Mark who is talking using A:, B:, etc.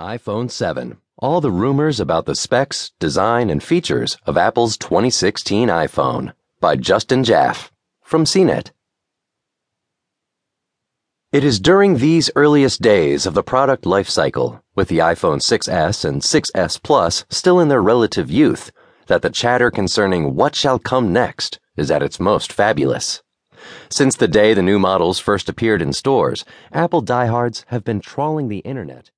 A: iPhone 7. All the rumors about the specs, design, and features of Apple's 2016 iPhone by Justin Jaffe from CNET. It is during these earliest days of the product lifecycle, with the iPhone 6s and 6s Plus still in their relative youth, that the chatter concerning what shall come next is at its most fabulous. Since the day the new models first appeared in stores, Apple diehards have been trawling the internet.